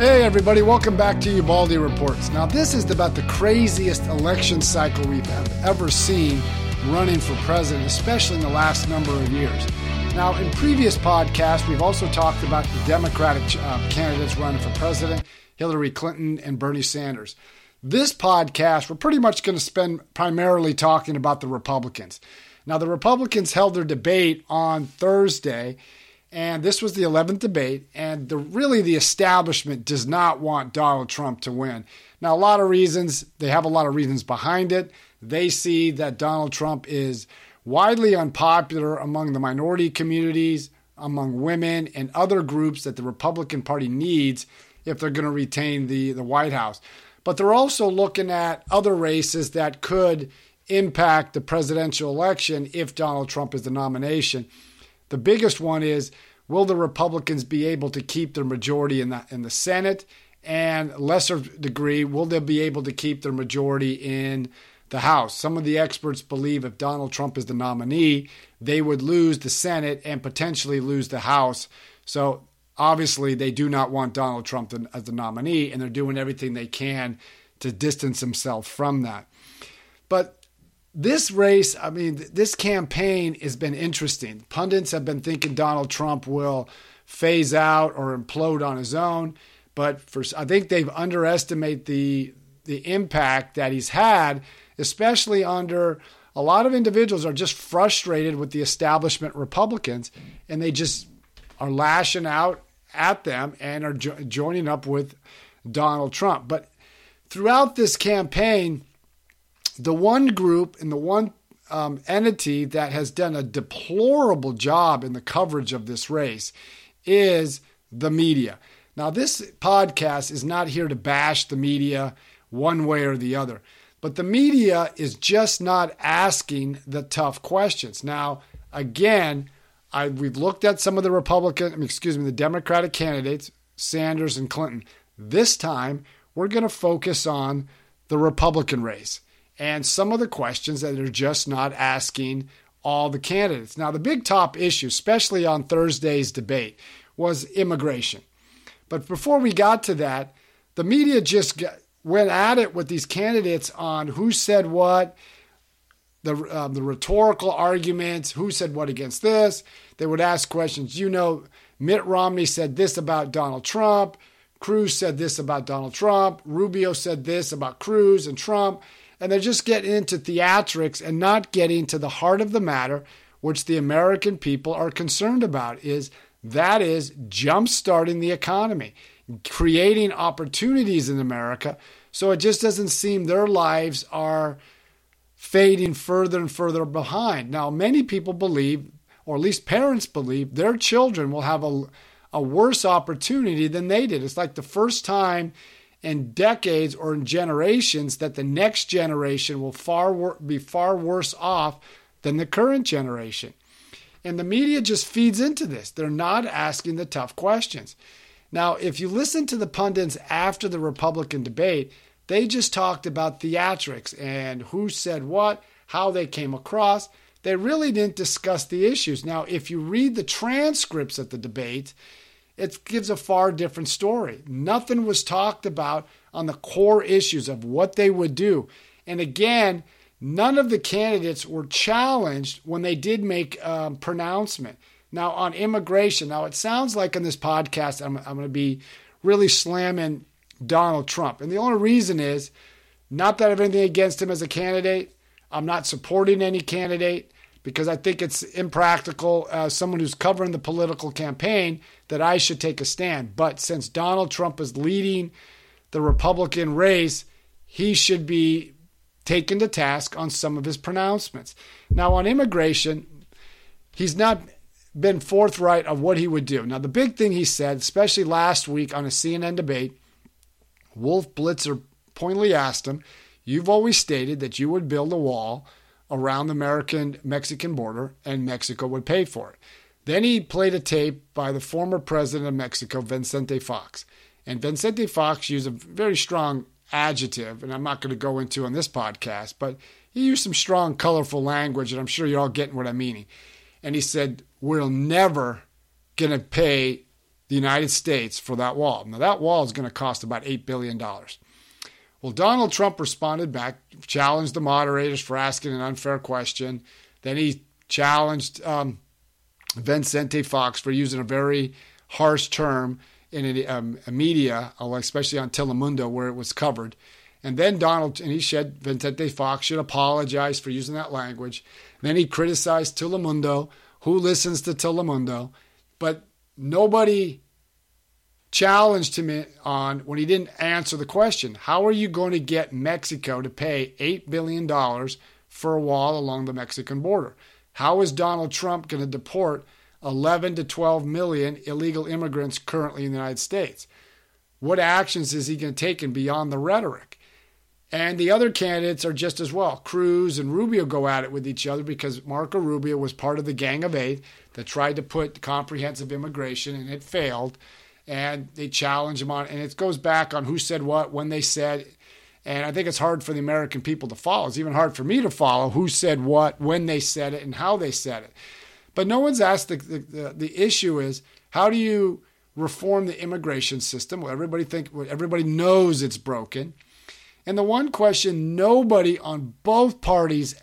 Hey, everybody, welcome back to Ubaldi Reports. Now, this is about the craziest election cycle we've ever seen running for president, especially in the last number of years. Now, in previous podcasts, we've also talked about the Democratic uh, candidates running for president Hillary Clinton and Bernie Sanders. This podcast, we're pretty much going to spend primarily talking about the Republicans. Now, the Republicans held their debate on Thursday and this was the 11th debate, and the, really the establishment does not want Donald Trump to win. Now, a lot of reasons, they have a lot of reasons behind it. They see that Donald Trump is widely unpopular among the minority communities, among women, and other groups that the Republican Party needs if they're going to retain the, the White House. But they're also looking at other races that could impact the presidential election if Donald Trump is the nomination. The biggest one is will the Republicans be able to keep their majority in the in the Senate? And lesser degree, will they be able to keep their majority in the House? Some of the experts believe if Donald Trump is the nominee, they would lose the Senate and potentially lose the House. So obviously, they do not want Donald Trump as the nominee, and they're doing everything they can to distance themselves from that. But this race, I mean, this campaign has been interesting. Pundits have been thinking Donald Trump will phase out or implode on his own, but for I think they've underestimated the the impact that he's had, especially under a lot of individuals are just frustrated with the establishment Republicans, and they just are lashing out at them and are jo- joining up with Donald Trump. But throughout this campaign the one group and the one um, entity that has done a deplorable job in the coverage of this race is the media. Now, this podcast is not here to bash the media one way or the other, but the media is just not asking the tough questions. Now, again, I, we've looked at some of the Republican, excuse me, the Democratic candidates, Sanders and Clinton. This time, we're going to focus on the Republican race and some of the questions that they're just not asking all the candidates. Now, the big top issue, especially on Thursday's debate, was immigration. But before we got to that, the media just got, went at it with these candidates on who said what, the um, the rhetorical arguments, who said what against this. They would ask questions. You know, Mitt Romney said this about Donald Trump. Cruz said this about Donald Trump. Rubio said this about Cruz and Trump and they're just getting into theatrics and not getting to the heart of the matter, which the American people are concerned about is that is jump-starting the economy, creating opportunities in America. So it just doesn't seem their lives are fading further and further behind. Now, many people believe, or at least parents believe, their children will have a, a worse opportunity than they did. It's like the first time in decades or in generations that the next generation will far wor- be far worse off than the current generation. And the media just feeds into this. They're not asking the tough questions. Now, if you listen to the pundits after the Republican debate, they just talked about theatrics and who said what, how they came across. They really didn't discuss the issues. Now, if you read the transcripts of the debate, it gives a far different story. Nothing was talked about on the core issues of what they would do. And again, none of the candidates were challenged when they did make a pronouncement. Now, on immigration, now it sounds like in this podcast, I'm, I'm going to be really slamming Donald Trump. And the only reason is not that I have anything against him as a candidate. I'm not supporting any candidate because I think it's impractical as someone who's covering the political campaign that I should take a stand. But since Donald Trump is leading the Republican race, he should be taken to task on some of his pronouncements. Now, on immigration, he's not been forthright of what he would do. Now, the big thing he said, especially last week on a CNN debate, Wolf Blitzer pointedly asked him, You've always stated that you would build a wall around the American Mexican border and Mexico would pay for it. Then he played a tape by the former president of Mexico, Vicente Fox. And Vicente Fox used a very strong adjective, and I'm not going to go into on this podcast, but he used some strong, colorful language, and I'm sure you're all getting what I'm meaning. And he said, We're never going to pay the United States for that wall. Now, that wall is going to cost about $8 billion. Well, Donald Trump responded back, challenged the moderators for asking an unfair question. Then he challenged um, Vicente Fox for using a very harsh term in a, um, a media, especially on Telemundo, where it was covered. And then Donald, and he said Vincente Fox should apologize for using that language. Then he criticized Telemundo. Who listens to Telemundo? But nobody challenged him on when he didn't answer the question how are you going to get Mexico to pay $8 billion for a wall along the Mexican border? How is Donald Trump going to deport 11 to 12 million illegal immigrants currently in the United States? What actions is he going to take and beyond the rhetoric? And the other candidates are just as well. Cruz and Rubio go at it with each other because Marco Rubio was part of the Gang of Eight that tried to put comprehensive immigration and it failed. And they challenge him on, and it goes back on who said what, when they said. And I think it's hard for the American people to follow. It's even hard for me to follow who said what, when they said it, and how they said it. But no one's asked the, the, the issue is how do you reform the immigration system? Well, everybody think well, everybody knows it's broken. And the one question nobody on both parties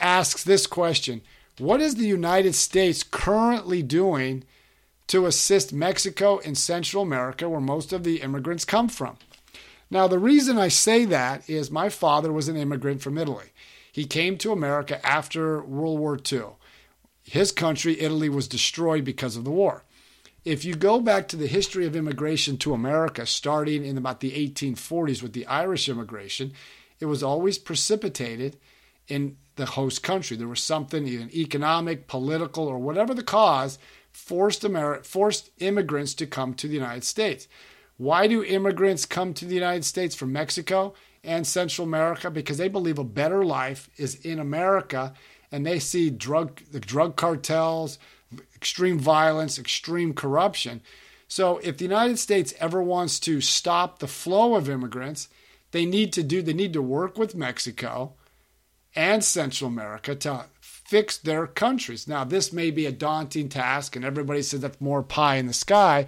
asks this question What is the United States currently doing to assist Mexico and Central America, where most of the immigrants come from? Now, the reason I say that is my father was an immigrant from Italy. He came to America after World War II. His country, Italy, was destroyed because of the war. If you go back to the history of immigration to America, starting in about the 1840s with the Irish immigration, it was always precipitated in the host country. There was something, either economic, political, or whatever the cause, forced, Ameri- forced immigrants to come to the United States. Why do immigrants come to the United States from Mexico and Central America? Because they believe a better life is in America and they see drug the drug cartels, extreme violence, extreme corruption. So if the United States ever wants to stop the flow of immigrants, they need to do they need to work with Mexico and Central America to fix their countries. Now, this may be a daunting task, and everybody says that's more pie in the sky,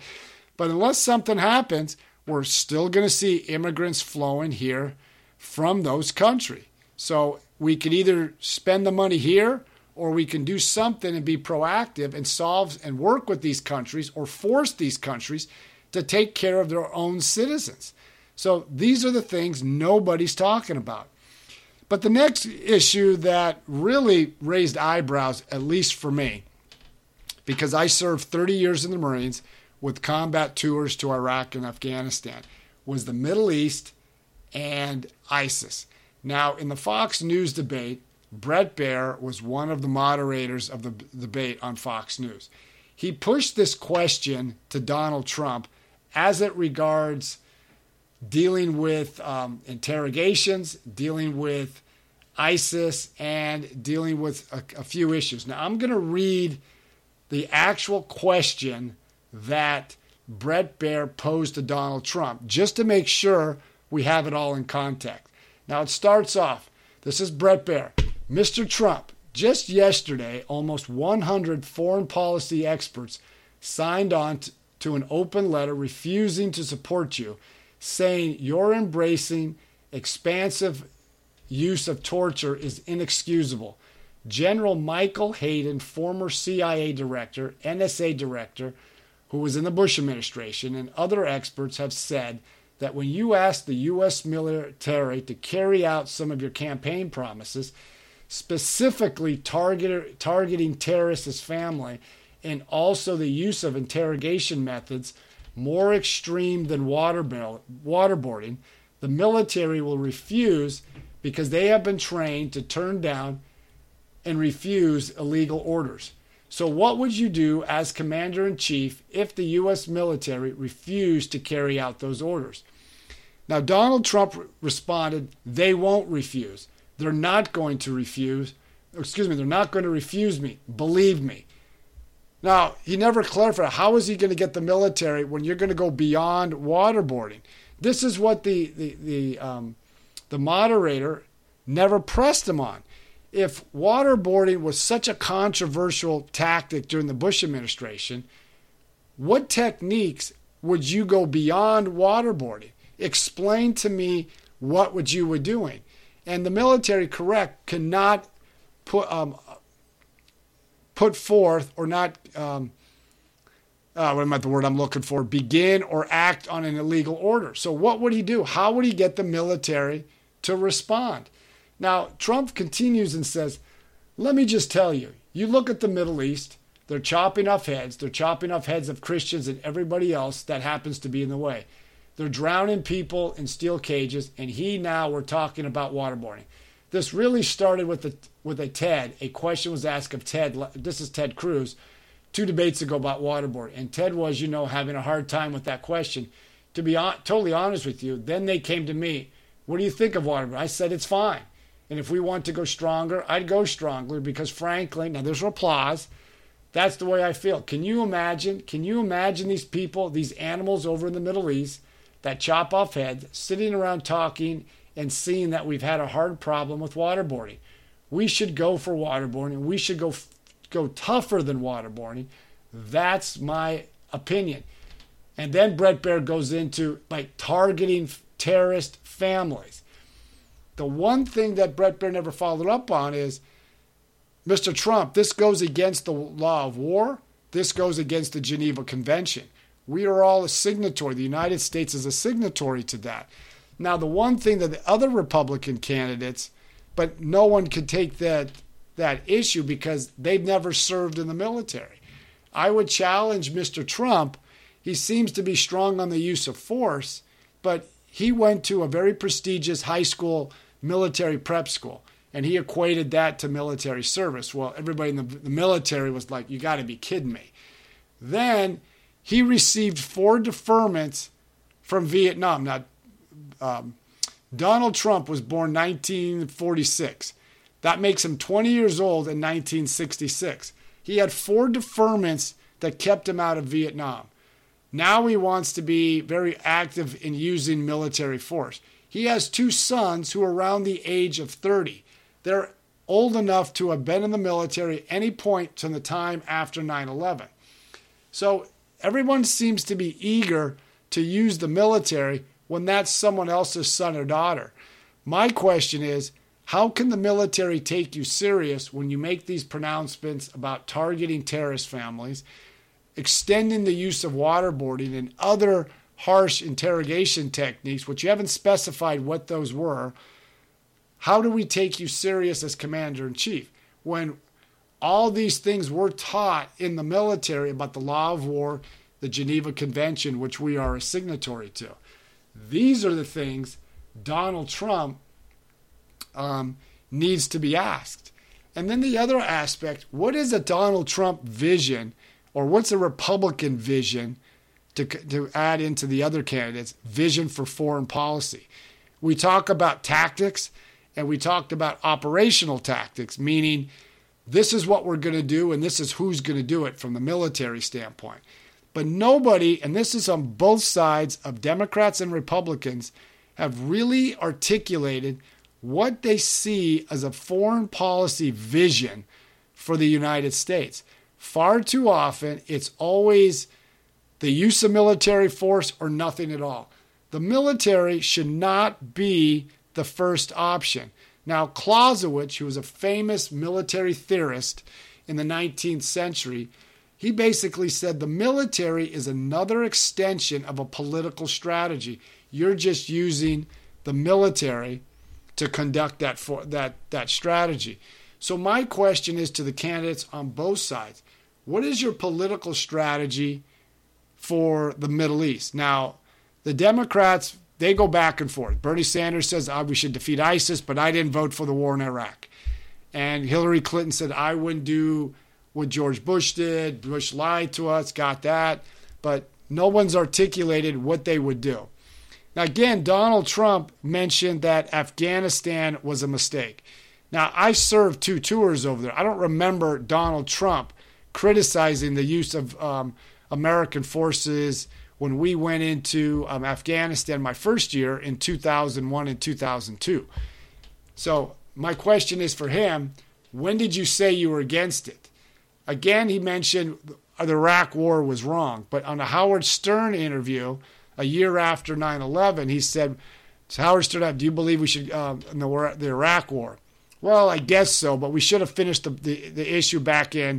but unless something happens, we're still going to see immigrants flowing here from those countries. So we could either spend the money here or we can do something and be proactive and solve and work with these countries or force these countries to take care of their own citizens. So these are the things nobody's talking about. But the next issue that really raised eyebrows, at least for me, because I served 30 years in the Marines with combat tours to Iraq and Afghanistan, was the Middle East and ISIS. Now, in the Fox News debate, Bret Baier was one of the moderators of the debate on Fox News. He pushed this question to Donald Trump as it regards dealing with um, interrogations, dealing with ISIS, and dealing with a, a few issues. Now, I'm going to read the actual question that Bret Baier posed to Donald Trump just to make sure we have it all in context. Now, it starts off this is Bret Baier. Mr. Trump, just yesterday, almost 100 foreign policy experts signed on to an open letter refusing to support you, saying you're embracing expansive use of torture is inexcusable. General Michael Hayden, former CIA director, NSA director, who was in the Bush administration, and other experts have said that when you ask the U.S. military to carry out some of your campaign promises, specifically target, targeting terrorists family, and also the use of interrogation methods more extreme than water waterboarding, the military will refuse because they have been trained to turn down and refuse illegal orders. So, what would you do as commander in chief if the U.S. military refused to carry out those orders? Now, Donald Trump responded, they won't refuse. They're not going to refuse. Excuse me, they're not going to refuse me. Believe me. Now, he never clarified how is he going to get the military when you're going to go beyond waterboarding. This is what the the the, um, the moderator never pressed him on. If waterboarding was such a controversial tactic during the Bush administration, what techniques would you go beyond waterboarding? Explain to me what would you were doing. And the military, correct, cannot put um, put forth or not. Um, uh, what am I the word I'm looking for? Begin or act on an illegal order. So what would he do? How would he get the military to respond? Now Trump continues and says, "Let me just tell you. You look at the Middle East." They're chopping off heads. They're chopping off heads of Christians and everybody else that happens to be in the way. They're drowning people in steel cages, and he now we're talking about waterboarding. This really started with a with a TED. A question was asked of Ted. This is Ted Cruz, two debates ago about waterboarding, and Ted was, you know, having a hard time with that question. To be on, totally honest with you, then they came to me. What do you think of waterboarding? I said it's fine, and if we want to go stronger, I'd go stronger because frankly, now there's applause. That's the way I feel. Can you imagine? Can you imagine these people, these animals over in the Middle East? that chop off heads, sitting around talking and seeing that we've had a hard problem with waterboarding. We should go for waterboarding. We should go go tougher than waterboarding. That's my opinion. And then Bret Baier goes into like targeting terrorist families. The one thing that Bret Baier never followed up on is Mr. Trump, this goes against the law of war. This goes against the Geneva Convention. We are all a signatory. The United States is a signatory to that. Now, the one thing that the other Republican candidates, but no one could take that that issue because they've never served in the military. I would challenge Mr. Trump. He seems to be strong on the use of force, but he went to a very prestigious high school military prep school and he equated that to military service. Well, everybody in the, the military was like, You got to be kidding me. Then he received four deferments from Vietnam. Now, um, Donald Trump was born 1946. That makes him 20 years old in 1966. He had four deferments that kept him out of Vietnam. Now he wants to be very active in using military force. He has two sons who are around the age of 30. They're old enough to have been in the military any point from the time after 9 11. So Everyone seems to be eager to use the military when that's someone else's son or daughter. My question is how can the military take you serious when you make these pronouncements about targeting terrorist families, extending the use of waterboarding and other harsh interrogation techniques, which you haven't specified what those were? How do we take you serious as commander in chief when all these things were taught in the military about the law of war, the Geneva Convention, which we are a signatory to. These are the things Donald Trump um, needs to be asked. And then the other aspect what is a Donald Trump vision, or what's a Republican vision to, to add into the other candidates' vision for foreign policy? We talk about tactics and we talked about operational tactics, meaning this is what we're going to do and this is who's going to do it from the military standpoint. But nobody, and this is on both sides of Democrats and Republicans, have really articulated what they see as a foreign policy vision for the United States. Far too often, it's always the use of military force or nothing at all. The military should not be the first option. Now, Clausewitz, who was a famous military theorist in the 19th century, he basically said the military is another extension of a political strategy. You're just using the military to conduct that for, that that strategy. So my question is to the candidates on both sides. What is your political strategy for the Middle East? Now, the Democrats they go back and forth. Bernie Sanders says oh, we should defeat ISIS, but I didn't vote for the war in Iraq. And Hillary Clinton said I wouldn't do what George Bush did. Bush lied to us, got that. But no one's articulated what they would do. Now, again, Donald Trump mentioned that Afghanistan was a mistake. Now, I served two tours over there. I don't remember Donald Trump criticizing the use of um, American forces when we went into um, Afghanistan my first year in 2001 and 2002. So, my question is for him when did you say you were against it? Again, he mentioned the Iraq War was wrong. But on a Howard Stern interview, a year after 9 11, he said, Howard Stern, do you believe we should, um, in the, the Iraq War? Well, I guess so, but we should have finished the, the, the issue back in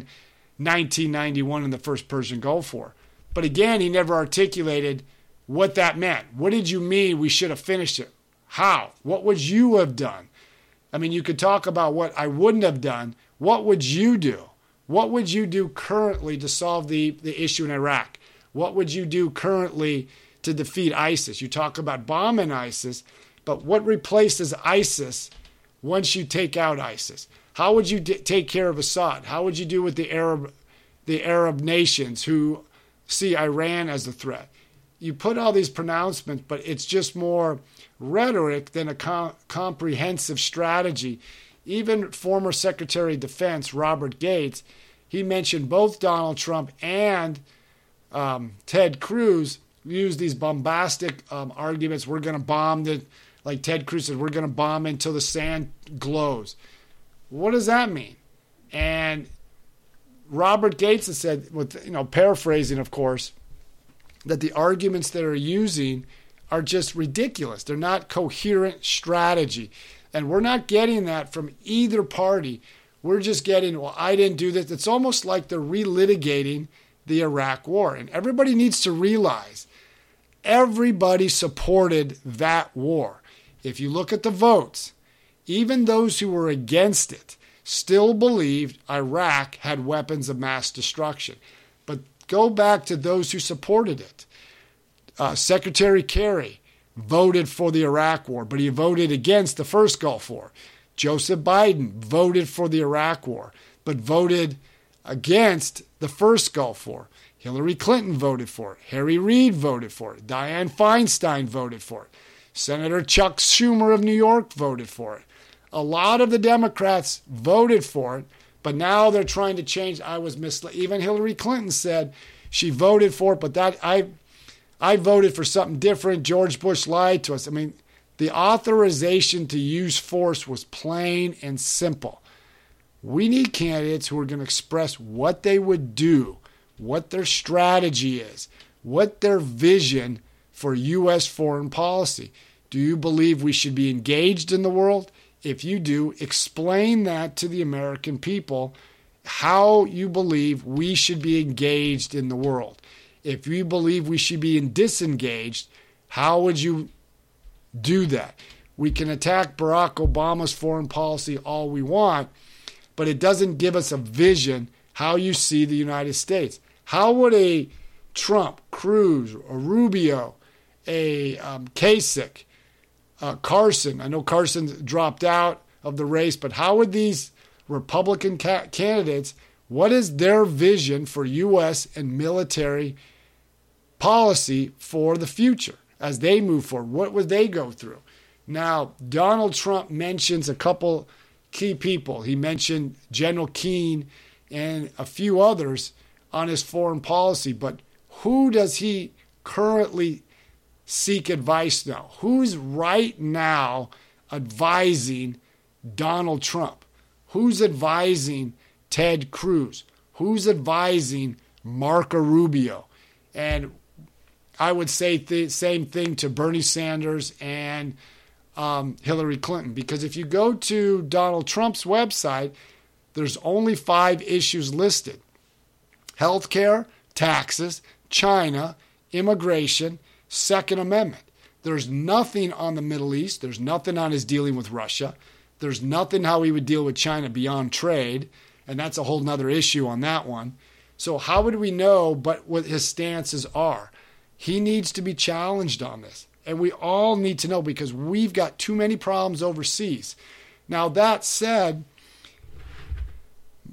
1991 in the first Persian Gulf War. But again, he never articulated what that meant. What did you mean we should have finished it? How? What would you have done? I mean, you could talk about what I wouldn't have done. What would you do? What would you do currently to solve the, the issue in Iraq? What would you do currently to defeat ISIS? You talk about bombing ISIS, but what replaces ISIS once you take out ISIS? How would you d- take care of Assad? How would you do with the Arab, the Arab nations who see Iran as a threat? You put all these pronouncements, but it's just more rhetoric than a com- comprehensive strategy. Even former Secretary of Defense Robert Gates, he mentioned both Donald Trump and um, Ted Cruz used these bombastic um, arguments. We're going to bomb the, like Ted Cruz said, we're going to bomb until the sand glows. What does that mean? And Robert Gates has said, with you know, paraphrasing, of course, that the arguments that are using are just ridiculous. They're not coherent strategy. And we're not getting that from either party. We're just getting, well, I didn't do this. It's almost like they're relitigating the Iraq war. And everybody needs to realize everybody supported that war. If you look at the votes, even those who were against it still believed Iraq had weapons of mass destruction. But go back to those who supported it. Uh, Secretary Kerry voted for the Iraq War, but he voted against the first Gulf War. Joseph Biden voted for the Iraq War, but voted against the first Gulf War. Hillary Clinton voted for it. Harry Reid voted for it. Dianne Feinstein voted for it. Senator Chuck Schumer of New York voted for it. A lot of the Democrats voted for it, but now they're trying to change. I was misled. Even Hillary Clinton said she voted for it, but that I I voted for something different. George Bush lied to us. I mean, the authorization to use force was plain and simple. We need candidates who are going to express what they would do, what their strategy is, what their vision for U.S. foreign policy. Do you believe we should be engaged in the world? If you do, explain that to the American people how you believe we should be engaged in the world. If you believe we should be disengaged, how would you do that? We can attack Barack Obama's foreign policy all we want, but it doesn't give us a vision how you see the United States. How would a Trump, Cruz, a Rubio, a um, Kasich, uh, Carson. I know Carson dropped out of the race, but how would these Republican ca- candidates, what is their vision for U.S. and military policy for the future as they move forward? What would they go through? Now, Donald Trump mentions a couple key people. He mentioned General Keane and a few others on his foreign policy, but who does he currently seek advice now? Who's right now advising Donald Trump? Who's advising Ted Cruz? Who's advising Marco Rubio? And I would say the same thing to Bernie Sanders and um, Hillary Clinton. Because if you go to Donald Trump's website, there's only five issues listed healthcare, taxes, China, immigration, Second Amendment. There's nothing on the Middle East. There's nothing on his dealing with Russia. There's nothing how he would deal with China beyond trade. And that's a whole nother issue on that one. So, how would we know but what his stances are? He needs to be challenged on this. And we all need to know because we've got too many problems overseas. Now, that said,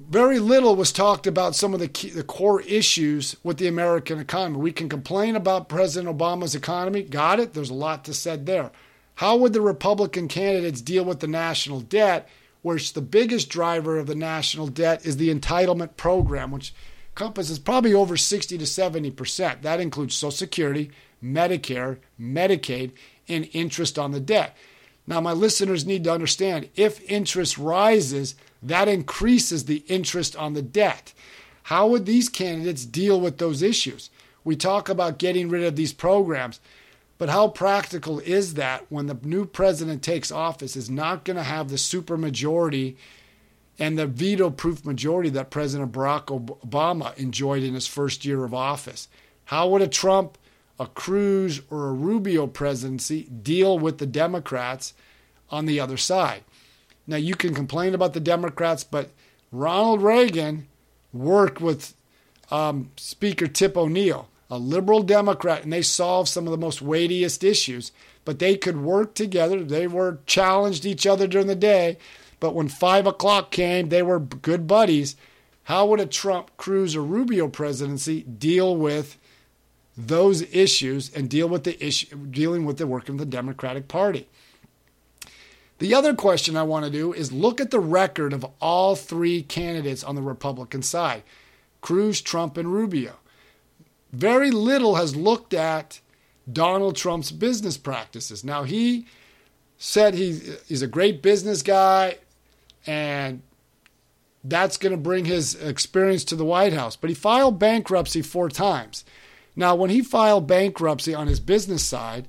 very little was talked about some of the key, the core issues with the American economy. We can complain about President Obama's economy, got it. There's a lot to said there. How would the Republican candidates deal with the national debt, which the biggest driver of the national debt is the entitlement program, which encompasses probably over 60 to 70 percent. That includes Social Security, Medicare, Medicaid, and interest on the debt. Now, my listeners need to understand if interest rises, that increases the interest on the debt. How would these candidates deal with those issues? We talk about getting rid of these programs, but how practical is that when the new president takes office is not going to have the supermajority and the veto proof majority that President Barack Obama enjoyed in his first year of office? How would a Trump, a Cruz, or a Rubio presidency deal with the Democrats on the other side? Now, you can complain about the Democrats, but Ronald Reagan worked with um, Speaker Tip O'Neill a liberal Democrat, and they solved some of the most weightiest issues. But they could work together. They were challenged each other during the day. But when five o'clock came, they were good buddies. How would a Trump, Cruz, or Rubio presidency deal with those issues and deal with the issue, dealing with the work of the Democratic Party? The other question I want to do is look at the record of all three candidates on the Republican side Cruz, Trump, and Rubio very little has looked at Donald Trump's business practices. Now, he said he's, he's a great business guy and that's going to bring his experience to the White House. But he filed bankruptcy four times. Now, when he filed bankruptcy on his business side,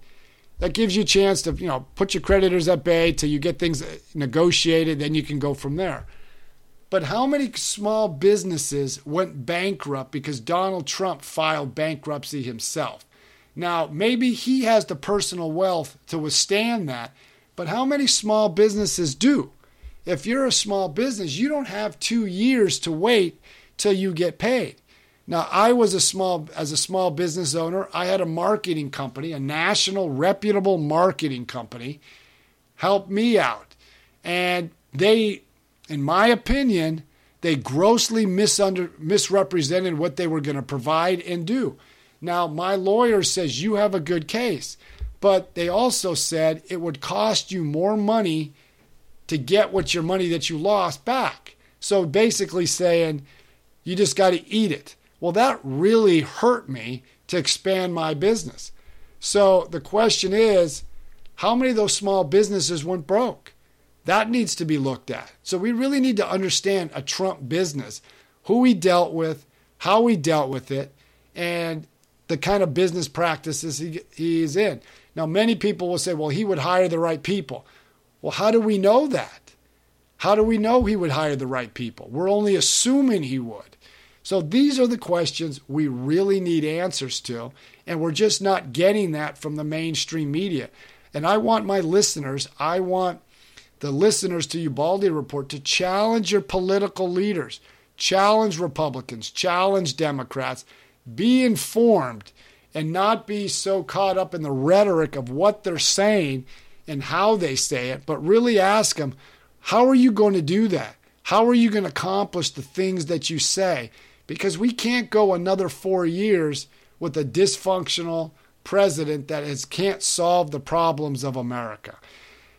that gives you a chance to, you know, put your creditors at bay till you get things negotiated, then you can go from there. But how many small businesses went bankrupt because Donald Trump filed bankruptcy himself? Now, maybe he has the personal wealth to withstand that, but how many small businesses do? If you're a small business, you don't have two years to wait till you get paid. Now, I was a small as a small business owner, I had a marketing company, a national reputable marketing company, help me out. And they in my opinion, they grossly misunder, misrepresented what they were going to provide and do. Now, my lawyer says you have a good case, but they also said it would cost you more money to get what your money that you lost back. So basically saying you just got to eat it. Well, that really hurt me to expand my business. So the question is, how many of those small businesses went broke? That needs to be looked at. So we really need to understand a Trump business, who he dealt with, how he dealt with it, and the kind of business practices he, he's in. Now, many people will say, well, he would hire the right people. Well, how do we know that? How do we know he would hire the right people? We're only assuming he would. So these are the questions we really need answers to, and we're just not getting that from the mainstream media. And I want my listeners, I want the listeners to Ubaldi Report to challenge your political leaders, challenge Republicans, challenge Democrats, be informed and not be so caught up in the rhetoric of what they're saying and how they say it, but really ask them, how are you going to do that? How are you going to accomplish the things that you say? Because we can't go another four years with a dysfunctional president that is, can't solve the problems of America.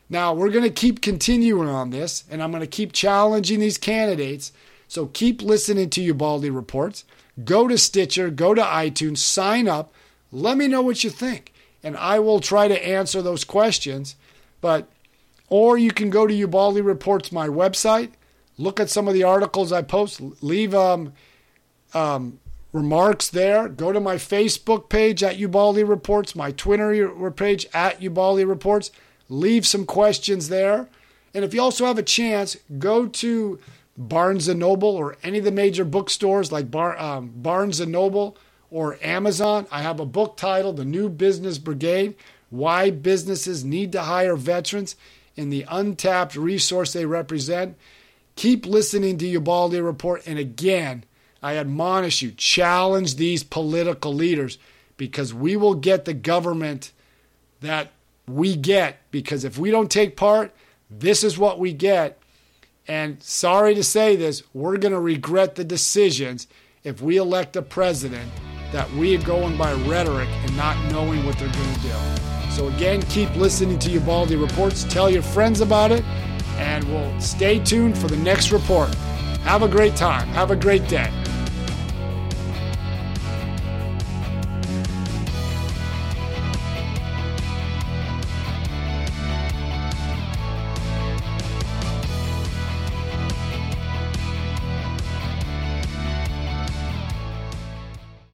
Now, we're going to keep continuing on this, and I'm going to keep challenging these candidates. So keep listening to Ubaldi Reports. Go to Stitcher, go to iTunes, sign up. Let me know what you think, and I will try to answer those questions. But, or you can go to Ubaldi Reports, my website, look at some of the articles I post, leave um, um, remarks there. Go to my Facebook page at Ubaldi Reports, my Twitter page at Ubaldi Reports leave some questions there. And if you also have a chance, go to Barnes and Noble or any of the major bookstores like Bar, um, Barnes and Noble or Amazon. I have a book titled The New Business Brigade Why Businesses Need to Hire Veterans and the Untapped Resource They Represent. Keep listening to Ubaldi Report. And again, I admonish you challenge these political leaders because we will get the government that we get because if we don't take part, this is what we get. And sorry to say this, we're going to regret the decisions if we elect a president that we are going by rhetoric and not knowing what they're going to do. So, again, keep listening to Ubaldi Reports. Tell your friends about it, and we'll stay tuned for the next report. Have a great time. Have a great day.